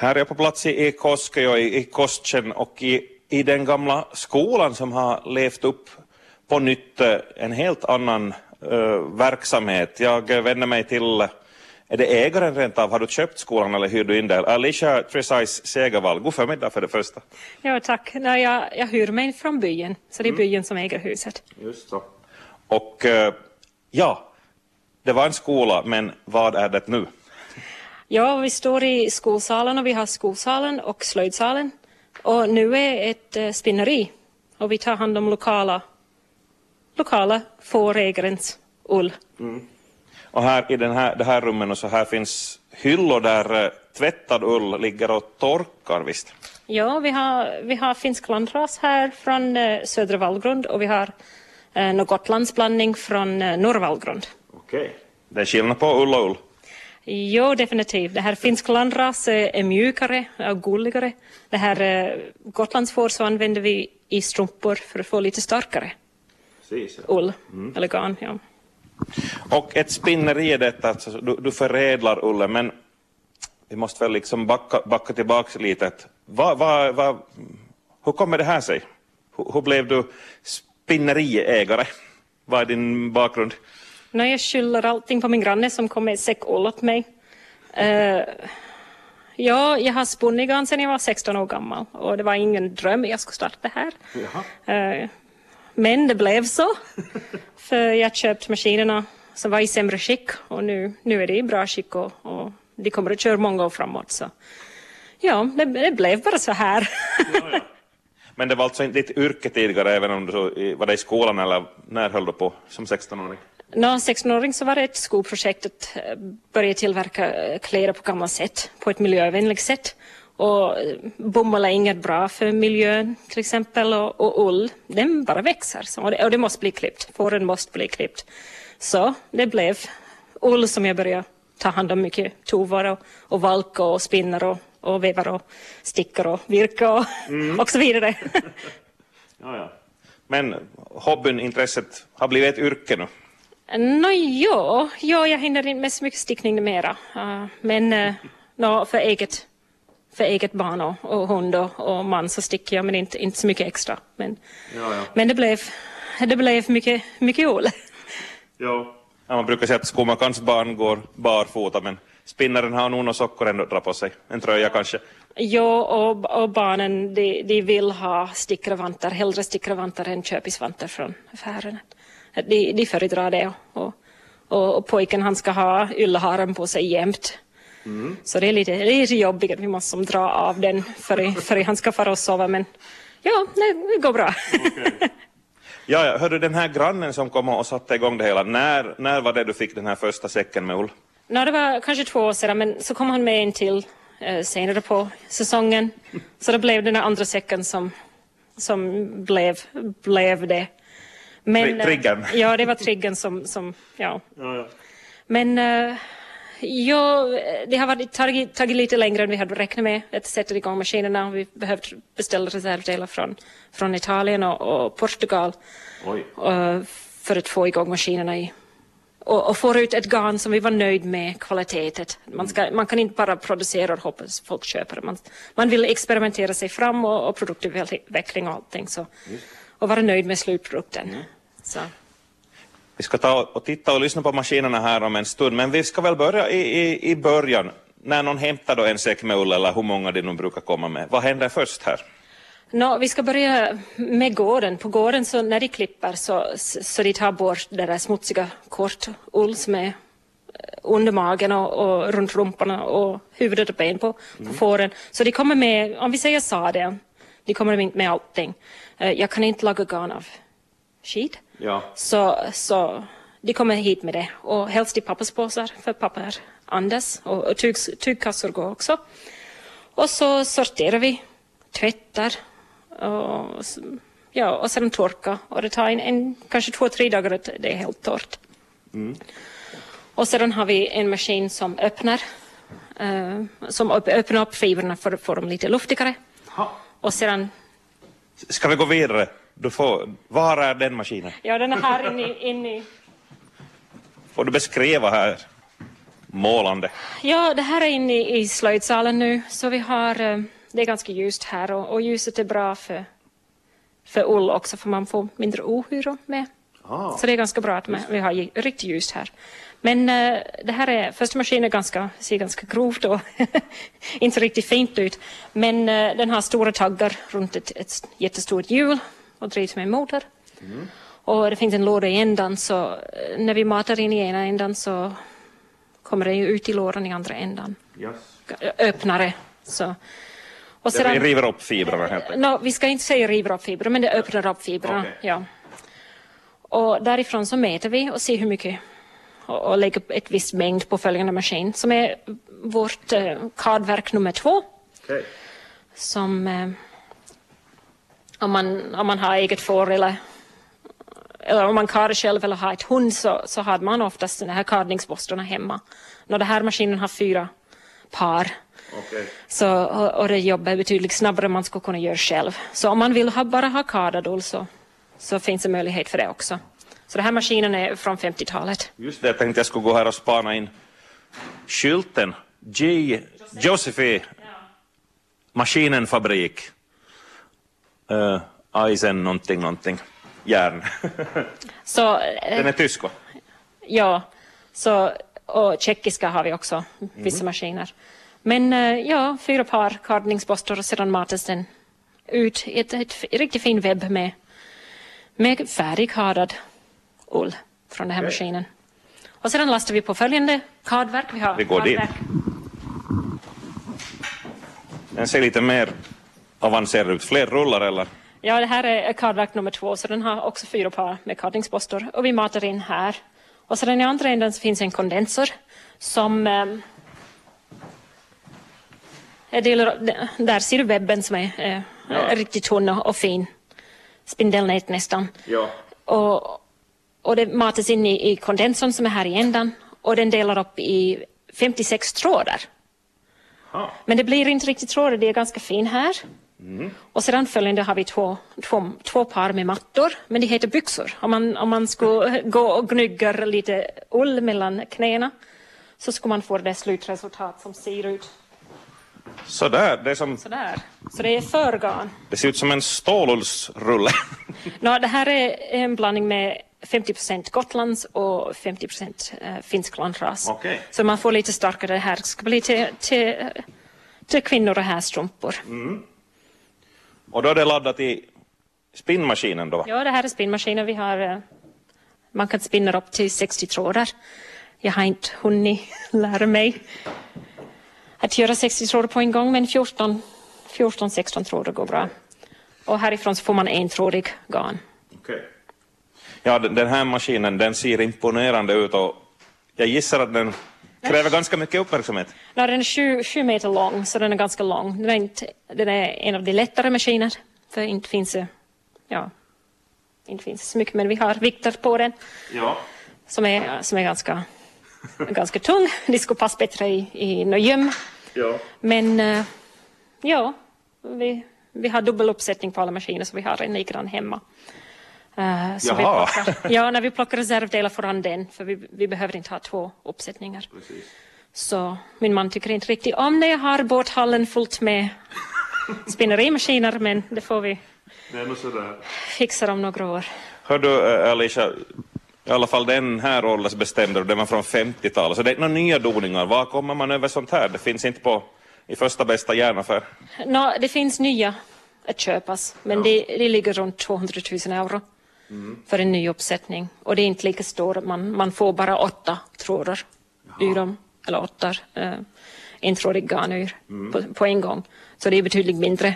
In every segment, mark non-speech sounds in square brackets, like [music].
Här är jag på plats i, Koskeo, i, i Kostjen och i, i den gamla skolan som har levt upp på nytt eh, en helt annan uh, verksamhet. Jag vänder mig till, är det ägaren rent av? Har du köpt skolan eller hyr du in den? Alicia Precise Segervall, god förmiddag för det första. Ja, tack. Nej, jag, jag hyr mig från byn, så det är byn som äger huset. Just så. Och ja, det var en skola, men vad är det nu? Ja, vi står i skolsalen och vi har skolsalen och slöjdsalen. Och nu är ett eh, spinneri och vi tar hand om lokala, lokala fårägarens ull. Och här i den här, det här rummet så här finns hyllor där eh, tvättad ull ligger och torkar visst? Ja, vi har, vi har finsk landras här från eh, södra Vallgrund och vi har eh, någon Gotlandsblandning från eh, norra Vallgrund. Okej. Det är skillnad på ull och ull. Jo, definitivt. Det här finsk landras eh, är mjukare och gulligare. Det här eh, Gotlandsfår så använder vi i strumpor för att få lite starkare Precis. ull, eller garn. Ja. Och ett spinneri är detta, alltså, du, du förädlar ullen, men vi måste väl liksom backa, backa tillbaka lite. Vad, vad, vad, hur kommer det här sig? Hur, hur blev du spinneriägare? Vad är din bakgrund? När jag skyller allting på min granne som kom med en säck åt mig. Eh, ja, jag har spunnit garn sedan jag var 16 år gammal och det var ingen dröm jag skulle starta det här. Eh, men det blev så. [laughs] För jag köpte maskinerna som var i sämre skick och nu, nu är det i bra skick och, och de kommer att köra många år framåt. Så. Ja, det, det blev bara så här. [laughs] Men det var alltså inte ditt yrke tidigare, även om du var det i skolan eller när höll du på som 16-åring? När 16-åring så var det ett skolprojekt att eh, börja tillverka eh, kläder på gammalt sätt, på ett miljövänligt sätt. Och eh, bomull är inget bra för miljön till exempel och, och ull, den bara växer. Så, och, det, och det måste bli klippt, fåren måste bli klippt. Så det blev ull som jag började ta hand om mycket tovar och, och valka och spinner och, och vevar och stickor och virka och, [laughs] och så vidare. [laughs] Ja, ja. Men hobbyn, intresset har blivit ett yrke nu. Nå, ja, ja, jag hinner inte med så mycket stickning numera. Uh, men uh, nå, för, eget, för eget barn och, och hund och, och man så sticker jag, men inte, inte så mycket extra. Men, Ja, ja. men det blev, det blev mycket, mycket ull. Ja. Ja, man brukar säga att skomakarens barn går barfota, men spinnaren har nog några sockor ändå att dra på sig. En tröja kanske. Ja, och, och barnen de, de vill ha stickarvantar, hellre stickarvantar än köpisvantar från affären. De, de föredrar det. Och, och, och pojken han ska ha ylleharen på sig jämt. Så det är lite, det är lite jobbigt att vi måste som dra av den för, för han ska fara och sova. Men ja, det, det går bra. Ja, ja. Hörde den här grannen som kom och satte igång det hela, när, när var det du fick den här första säcken med ull? Nå, det var kanske två år sedan, men så kom han med en till eh, senare på säsongen. Så det blev den andra säcken som, som blev, blev det. Men, Tri- triggern. eh, [laughs] Ja, det var triggern som, som ja. Men eh, ja, det har varit, tagit, tagit lite längre än vi hade räknat med att sätta igång maskinerna. Vi behövde beställa reservdelar från, från Italien och, och Portugal Oj. eh, för att få igång maskinerna i och, och få ut ett garn som vi var nöjd med kvaliteten. Man, ska, man kan inte bara producera och hoppas folk köper det. Man, man vill experimentera sig fram och, och produktutveckling och allting. Så, och vara nöjd med slutprodukten. Så. Vi ska ta och titta och lyssna på maskinerna här om en stund, men vi ska väl börja i, i, i början. När någon hämtar då en säck med ull, eller hur många de nu brukar komma med. Vad händer först här? Nå, vi ska börja med gården. På gården så när de klipper så, så de tar bort det där smutsiga kortull som är eh, under magen och, och runt rumporna och huvudet och ben på, på fåren. Så de kommer med, om vi säger sadeln, de kommer med, med allting. Eh, Jag kan inte laga garn av skit. Ja. Så, så de kommer hit med det. Och helst i papperspåsar, för papper andas. Och, och tyg, tygkassor går också. Och så sorterar vi, tvättar och, ja, och sen torka. Och det tar en, en, kanske två, tre dagar att det är helt torrt. Och sedan har vi en maskin som öppnar, eh, som öppnar upp skivorna för att få dem lite luftigare. Och sedan, Ska vi gå vidare? Du får, var är den maskinen? ja den är här inne, inne i Får du beskriva här? målande? Ja, det här är inne i, slöjdsalen nu, så vi har, eh, det är ganska ljust här och, och ljuset är bra för, för ull också, för man får mindre ohyra med. Ah. Så det är ganska bra att man, vi har riktigt ljust här. Men eh, det här är, första maskinen är ganska, ser ganska grovt och [laughs] inte riktigt fint ut. Men eh, den har stora taggar runt ett, ett jättestort hjul och drivs med motor. Och det finns en låda i ändan så eh, när vi matar in i ena ändan så kommer det ju ut i lådan i andra ändan. Yes. Öppnare. Så. Och Det river upp fibrerna helt enkelt. No, vi ska inte säga river upp fibrer, men det öppnar upp fibrerna. Okej. Ja. Och därifrån så mäter vi och ser hur mycket och, och lägger ett visst mängd på följande maskin som är vårt eh, kardverk nummer två. Okej. Som eh, om, man, om man har eget får eller, eller om man kardar själv eller har ett hund så, så har man oftast de här kardningsborstarna hemma. När den här maskinen har fyra par Okej. så, och, och det jobbet är betydligt snabbare än man skulle kunna göra själv. Så om man vill ha, bara ha kardad ull så, så finns det möjlighet för det också. Så den här maskinen är från 50-talet. Just det, jag tänkte jag skulle gå här och spana in skylten. J. Josefi Maskinen fabrik. Uh, Eisen någonting, någonting. Järn. [laughs] Så, eh, Den är tysk va? ja, så, och tjeckiska har vi också, vissa maskiner. Men eh, ja, fyra par kardningsborstar och sedan matas den ut i ett, ett riktigt fin webb med, med färdigkardad ull från den här Okej. maskinen. Och sedan lastar vi på följande kardverk. Vi, har Vi går dit. kardverk. Den ser lite mer avancerad ut. Fler rullar eller? Ja, det här är kardverk nummer två, så den har också fyra par med kardningsborstar. Och vi matar in här. Och sedan i andra änden så finns en kondensor som eh, delar, där ser du webben som är eh, Ja. riktigt tunn och fin. Spindelnät nästan. Ja. Och, och det matas in i, i kondensorn som är här i ändan och den delar upp i 56 trådar. Ah. Men det blir inte riktigt trådar, det är ganska fin här. Och sedan följande har vi två, två, två par med mattor, men det heter byxor. Om man, om man skulle [laughs] gå och gnugga lite ull mellan knäna så skulle man få det slutresultat som ser ut Sådär, det, är som, sådär. Så det är förgarn. det ser ut som en stålullsrulle. [laughs] Nå, det här är en blandning med 50% Gotlands och 50 eh, finsk landras. Okej. Så man får lite starkare. Det här ska bli till, till, till kvinnor och härstrumpor. Och då är det laddat i spinnmaskinen då? Ja, det här är spinnmaskinen. Vi har, eh, man kan spinna upp till 60 trådar. Jag har inte hunnit [laughs] lära mig att göra 60 trådar på en gång, men 14, 14-16 trådar går bra. Och härifrån så får man entrådig garn. Okej. Ja, den den här maskinen den ser imponerande ut och jag gissar att den kräver ganska mycket uppmärksamhet. Ja, den är sju, sju meter lång, så den är ganska lång. Den är, inte, den är en av de lättare maskiner, för inte finns det, ja, inte finns det så mycket, men vi har vikter på den Ja. som är, som är ganska, ganska tung. De skulle passa bättre i, i något göm. ja. Men eh, ja, vi, vi har dubbel uppsättning på alla maskiner, så vi har en likadan hemma. Eh, så vi Jaha. plockar, ja, när vi plockar reservdelar får han den, för vi, vi behöver inte ha två uppsättningar. Så min man tycker inte riktigt om när jag har båthallen fullt med spinnerimaskiner, men det får vi fixa om några år. Hör du eh, Alicia, i alla fall den här åldersbestämde den var från 50-talet, så det är några nya doningar. Var kommer man över sånt här? Det finns inte på i första bästa järnaffär. Nå, det finns nya att köpas, men det, det ligger runt 200 000 euro för en ny uppsättning. Och det är inte lika stor, man, man får bara åtta trådar ur dem, eller åtta eh, entrådig garn ur på, på en gång. Så det är betydligt mindre.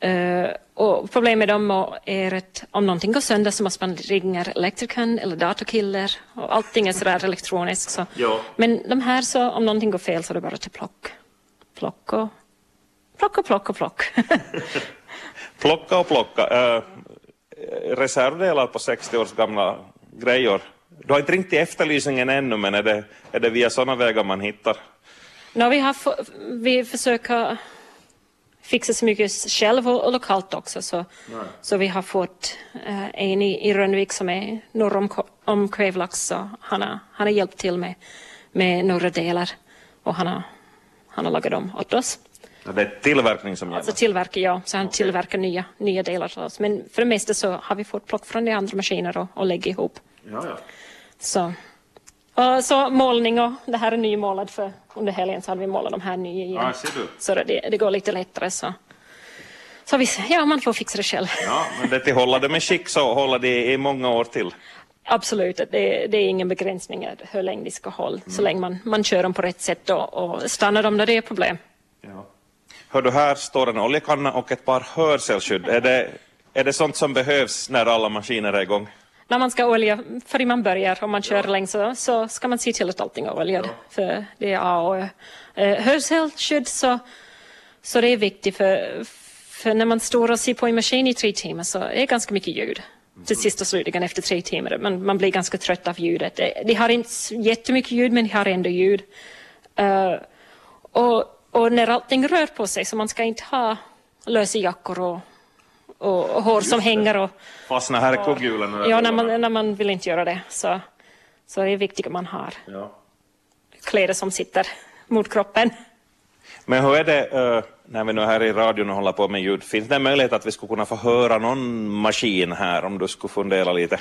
Eh, och problemet med dem är att om någonting går sönder så måste man ringa elektrikern eller datorkiller och allting är sådär elektroniskt. Så. Ja. Men de här, så om någonting går fel så är det bara till plock. Plock och plock och plock och plock. [laughs] Plocka och plocka. Eh, reservdelar på 60 års gamla grejor. Du har inte ringt till efterlysningen ännu, men är det, är det via sådana vägar man hittar? no, vi, har vi försöker fixa så mycket själv och, och lokalt också. Så, så vi har fått eh, en i, i Rönnvik som är norr om, om Kvävlax. Så han, har, han har hjälpt till med, med några delar och han har, han har lagat dem åt oss. Ja, Det är tillverkning som gäller. Alltså tillverkar, ja, så han tillverkar nya, nya delar till oss. Men för det mesta så har vi fått plock från de andra maskiner och, och lägga ihop. ja, ja. Så. Och så målning och det här är nymålad för under helgen så hade vi målat de här nya igen. Ja, ser du. Så det, det går lite lättare så. Så vi, ja, man får fixa det själv. ja, men det till hålla det med skick så håller det i många år till. Absolut, det, det är ingen begränsning hur länge de ska hålla, så länge man, man kör dem på rätt sätt då, och stannar de när det är problem. Ja. Hör du, här står en oljekanna och ett par hörselskydd. Är det, är det sånt som behövs när alla maskiner är igång? När man ska olja, för man börjar, om man kör länge så, så ska man se till att allting är oljat. För det är A och Ö. Eh, Hörselskydd så, så det är viktigt för, för när man står och ser på en maskin i tre timmar så är det ganska mycket ljud. Till sist och slutligen efter tre timmar. Man, man blir ganska trött av ljudet. Det- De har inte jättemycket ljud men de har ändå ljud. Eh, och, och när allting rör på sig så man ska inte ha lösa jackor och, och, och hår som hänger och Fastna här i kugghjulen? Ja, när man, när man vill inte göra det så, så är det viktigt att man har Ja. kläder som sitter mot kroppen. Men hur är det när vi nu är här i radion och håller på med ljud? Finns det en möjlighet att vi skulle kunna få höra någon maskin här om du skulle fundera lite?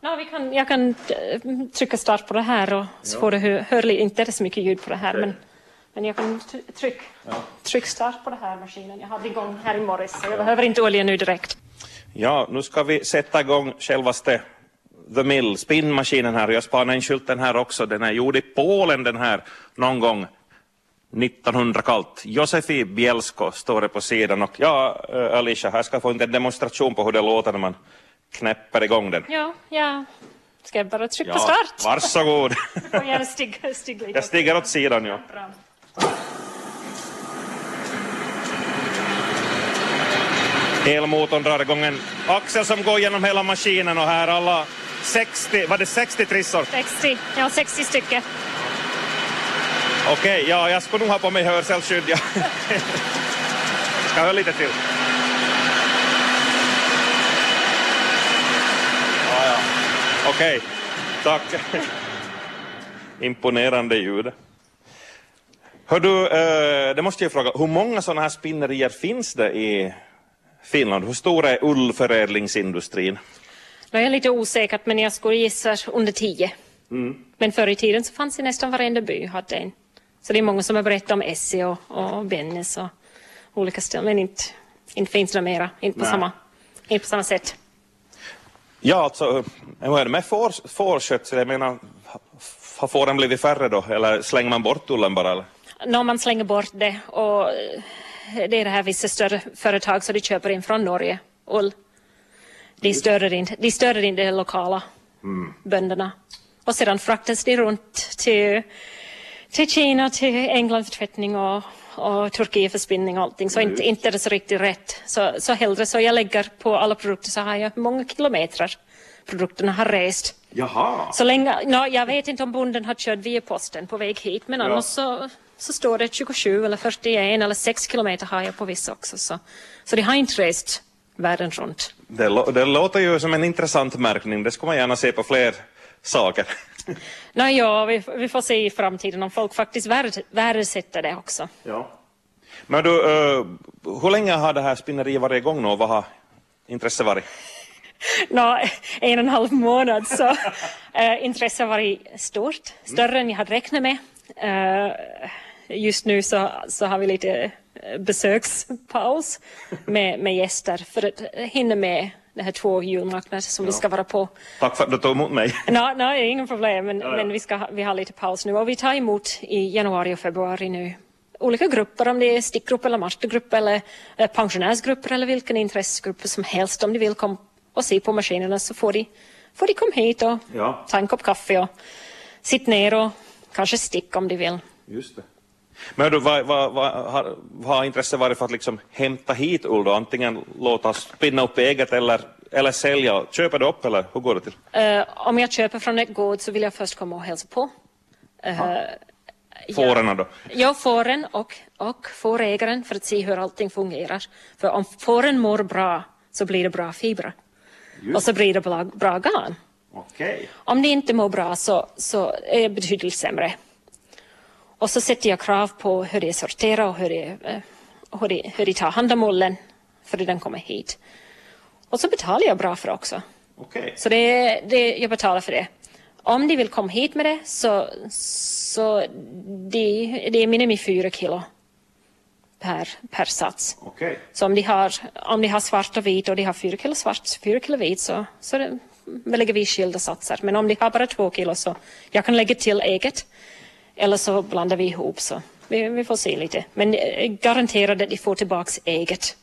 Ja, vi kan, jag kan eh, trycka start på det här och så får du hö- höra lite, inte det så mycket ljud på det här men, men jag kan try- tryck, tryck start på den här maskinen. Jag hade igång här i morse så jag behöver inte olja nu direkt. Ja, nu ska vi sätta igång självaste The Mill, spinnmaskinen här. Jag spanade in skylten här också. Den är gjord i Polen den här någon gång 1900 kallt. Josefi Bielsko står det på sidan och ja, eh, Alicia, här ska jag få en demonstration på hur det låter när man knäpper igång den. Ja, ja. Ska jag bara trycka Ja, start? varsågod. [laughs] Lite. Jag stiger åt sidan, ja. Elmotorn axel som går genom hela maskinen och här alla 60, var det 60 trissor? 60, ja 60 stycken. Okej, ja, jag skulle nog ha på mig hörselskydd. Ja. [laughs] Ska höra lite till. Ja, ja. Okej, tack. [laughs] Imponerande ljud. Hör du, eh, det måste jag fråga, hur många sådana här spinnerier finns det i Finland? Hur stor är ullförädlingsindustrin? Det är lite osäkert men jag skulle gissa under tio. Men förr i tiden så fanns det nästan varenda by hade en. Så det är många som har berättat om Essie och, och Bennes och olika ställen men inte, inte finns det mera, inte på, Nej. samma, inte på samma sätt. Ja, alltså, hur är det med får, fårskötsel? Jag menar, har fåren blivit färre då? Eller slänger man bort ullen bara? Eller? När man slänger bort det och det är det här vissa större företag så de köper in från Norge ull. De stöder inte, de stöder inte de lokala bönderna. Och sedan fraktas de runt till, till Kina, till England för tvättning och, och Turkiet för spinning och allting. Så inte, inte är det så riktigt rätt. Så, så hellre så jag lägger på alla produkter så har jag många kilometer produkterna har rest. Jaha. Så länge, no, jag vet inte om bonden har kört via posten på väg hit, men annars så, så står det 27 eller 41 eller 6 kilometer har jag på vissa också. Så, så de har inte rest världen runt. Det, det låter ju som en intressant märkning. Det skulle man gärna se på fler saker. Nej, ja, vi, vi får se i framtiden om folk faktiskt värd, värdesätter det också. Ja. Men du, eh, hur länge har det här spinneriet varit igång nu och vad har intresset varit? [laughs] Nå, en och en halv månad så [laughs] äh, intresset har varit stort, större än jag hade räknat med. Eh, just nu så, så har vi lite eh, besökspaus med, med gäster för att hinna med de här två julmarknader som vi ska vara på. Tack för att du tog emot mig. [laughs] Nej, no, det är ingen problem, men, men vi, ska, vi har lite paus nu och vi tar emot i januari och februari nu olika grupper, om det är stickgrupp eller mastergrupp eller eh, pensionärsgrupper eller vilken intressegrupp som helst. Om de vill komma och se på maskinerna så får de, får de komma hit och Ja. ta en kopp kaffe och sitta ner och kanske sticka om de vill. Just det. Men du, vad, vad, vad, har, vad har intresset varit för att liksom hämta hit ull då? Antingen låta spinna upp eget eller, eller sälja? Köper du upp eller hur går det till? Eh, om jag köper från ett gård så vill jag först komma och hälsa på. Uh, Fåren då? Ja, fåren och, och fårägaren för att se hur allting fungerar. För om fåren mår bra så blir det bra fibrer. Och så blir det bra, bra garn. Okej. Om det inte mår bra så, så är det betydligt sämre. Och så sätter jag krav på hur det är sorterat och hur det, eh, hur det, hur det tar hand om ullen för att den kommer hit. Och så betalar jag bra för det också. Okej. Så det, det, jag betalar för det. Om de vill komma hit med det så, så det, det är minimum fyra kilo per, per sats. Okej. Så om de, har, om de har svart och vit och de har fyra kilo svart, fyra kilo vit så, så lägger vi skilda satser. Men om de har bara två kilo så jag kan lägga till eget eller så blandar vi ihop så vi, vi får se lite. Men eh, garanterat att de får tillbaks eget,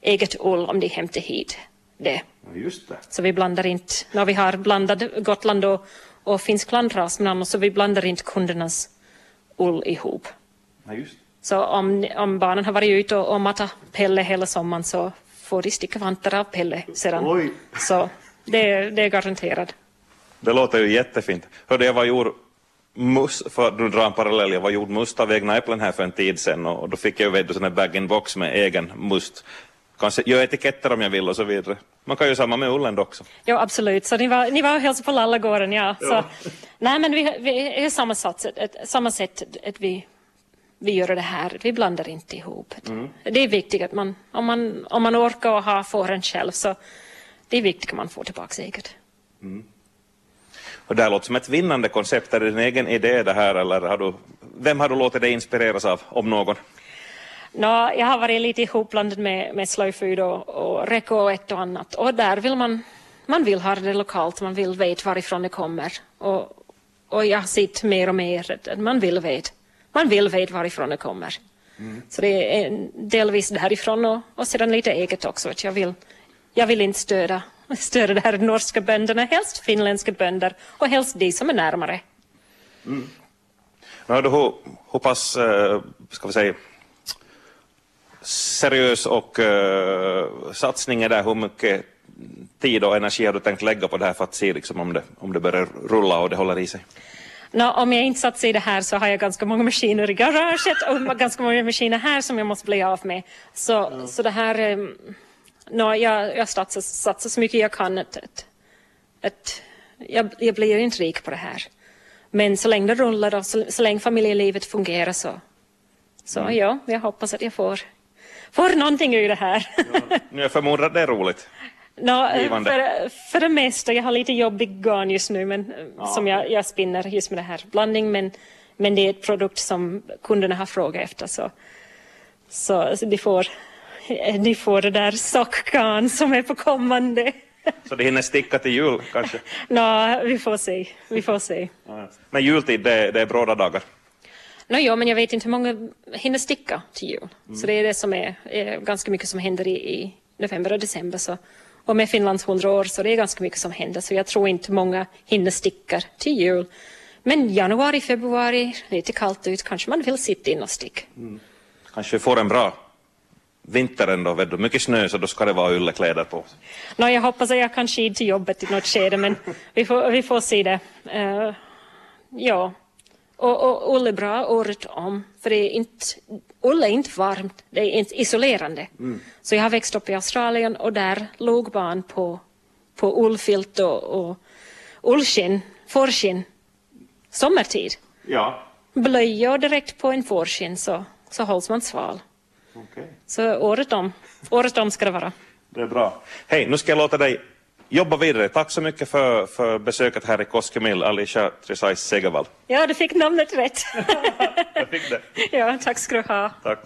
eget ull om de hämtar hit det. Just det. Så vi blandar inte, när vi har blandat Gotland och, och Finskland rasnamn så vi blandar inte kundernas ull ihop. Ja, just det. Så om, om barnen har varit ute och, och matat Pelle hela sommaren så får de sticka vantar av Pelle sedan. Oj. Så det, är- det är garanterat. Det låter ju jättefint. Hörde jag var gjord must, för att nu dra en parallell, jag var gjord must av egna äpplen här för en tid sedan och, då fick jag ju vet du sån här bag-in-box med egen must. Kanske göra etiketter om jag vill och så vidare. Man kan ju samma med ullen också. Ja, absolut. Så ni var, ni var och hälsade på Lallagården, ja. Så, Ja. nej, men vi, vi är samma, sats, ett, samma sätt att vi, vi gör det här. Vi blandar inte ihop. Det är viktigt att man, om man, om man orkar och ha fåren själv så det är viktigt att man får tillbaka eget. Och det här låter som ett vinnande koncept. Är det din egen idé det här eller har du, vem har du låtit dig inspireras av, om någon? No, jag har varit lite ihopblandad med, med Slow och, och Reko och ett och annat. Och där vill man, man vill ha det lokalt, man vill veta varifrån det kommer. Och, och jag har sett mer och mer att man vill veta. Man vill veta varifrån det kommer. Så det är delvis därifrån och, och sedan lite eget också. Att jag, vill, jag vill inte stödja, [laughs] stödja de här norska bönderna, helst finländska bönder och helst de som är närmare. Men hur, hur, pass, eh, ska vi säga, seriös och uh, satsning är det? Hur mycket tid och energi har du tänkt lägga på det här för att se liksom, om, det, om det börjar rulla och det håller i sig? Nå, om jag inte satsar i det här så har jag ganska många maskiner i garaget och ganska många maskiner här som jag måste bli av med. Så, så det här... Um, nå, jag, jag satsar, satsar så mycket jag kan. Att, att, att jag, jag blir inte rik på det här. Men så länge det rullar och så, så länge familjelivet fungerar så, så ja, jag hoppas att jag får, får någonting ur det här. Jag förmodar att det är roligt. Givande. för, för det mesta, jag har lite jobbig garn just nu men, eh, som jag, jag spinner just med det här blandning men, men det är ett produkt som kunderna har frågat efter så, så, så de, får, eh, de får det där sockgarn som är på kommande. Så det hinner sticka till jul kanske? [laughs] Nå, vi får se, vi får se. Men jultid, det, det är bråda dagar. Nå, ja, men jag vet inte hur många hinner sticka till jul. Så det är det som är, är ganska mycket som händer i, i november och december. Så, och med Finlands 100 år så det är ganska mycket som händer. Så jag tror inte många hinner sticka till jul. Men januari, februari, lite kallt ut, kanske man vill sitta in och sticka. Kanske vi får en bra vinter ändå, vet du. Mycket snö så då ska det vara yllekläder på. Nå, jag hoppas att jag kan skida till jobbet i något skede, men vi får, vi får se det. Eh, ja, och, och ull är bra året om, för det är inte, ull är inte varmt, det är inte isolerande. Så jag har växt upp i Australien och där låg barn på, på ullfilt och, och ullskinn, fårskinn, sommartid. Ja. Blöja och direkt på en fårskinn så, så hålls man sval. Okej. Så året om, året om ska det vara. Det är bra. Hej, nu ska jag låta dig jobba vidare. Tack så mycket för, för besöket här i Koskemill, Alicia Tresais Segervall. Ja, du fick namnet rätt. [laughs] Jag fick det. [laughs] ja, tack ska du ha. Tack.